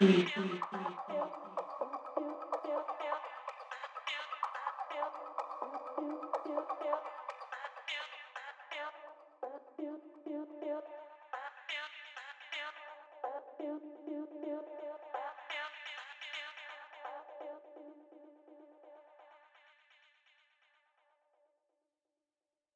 do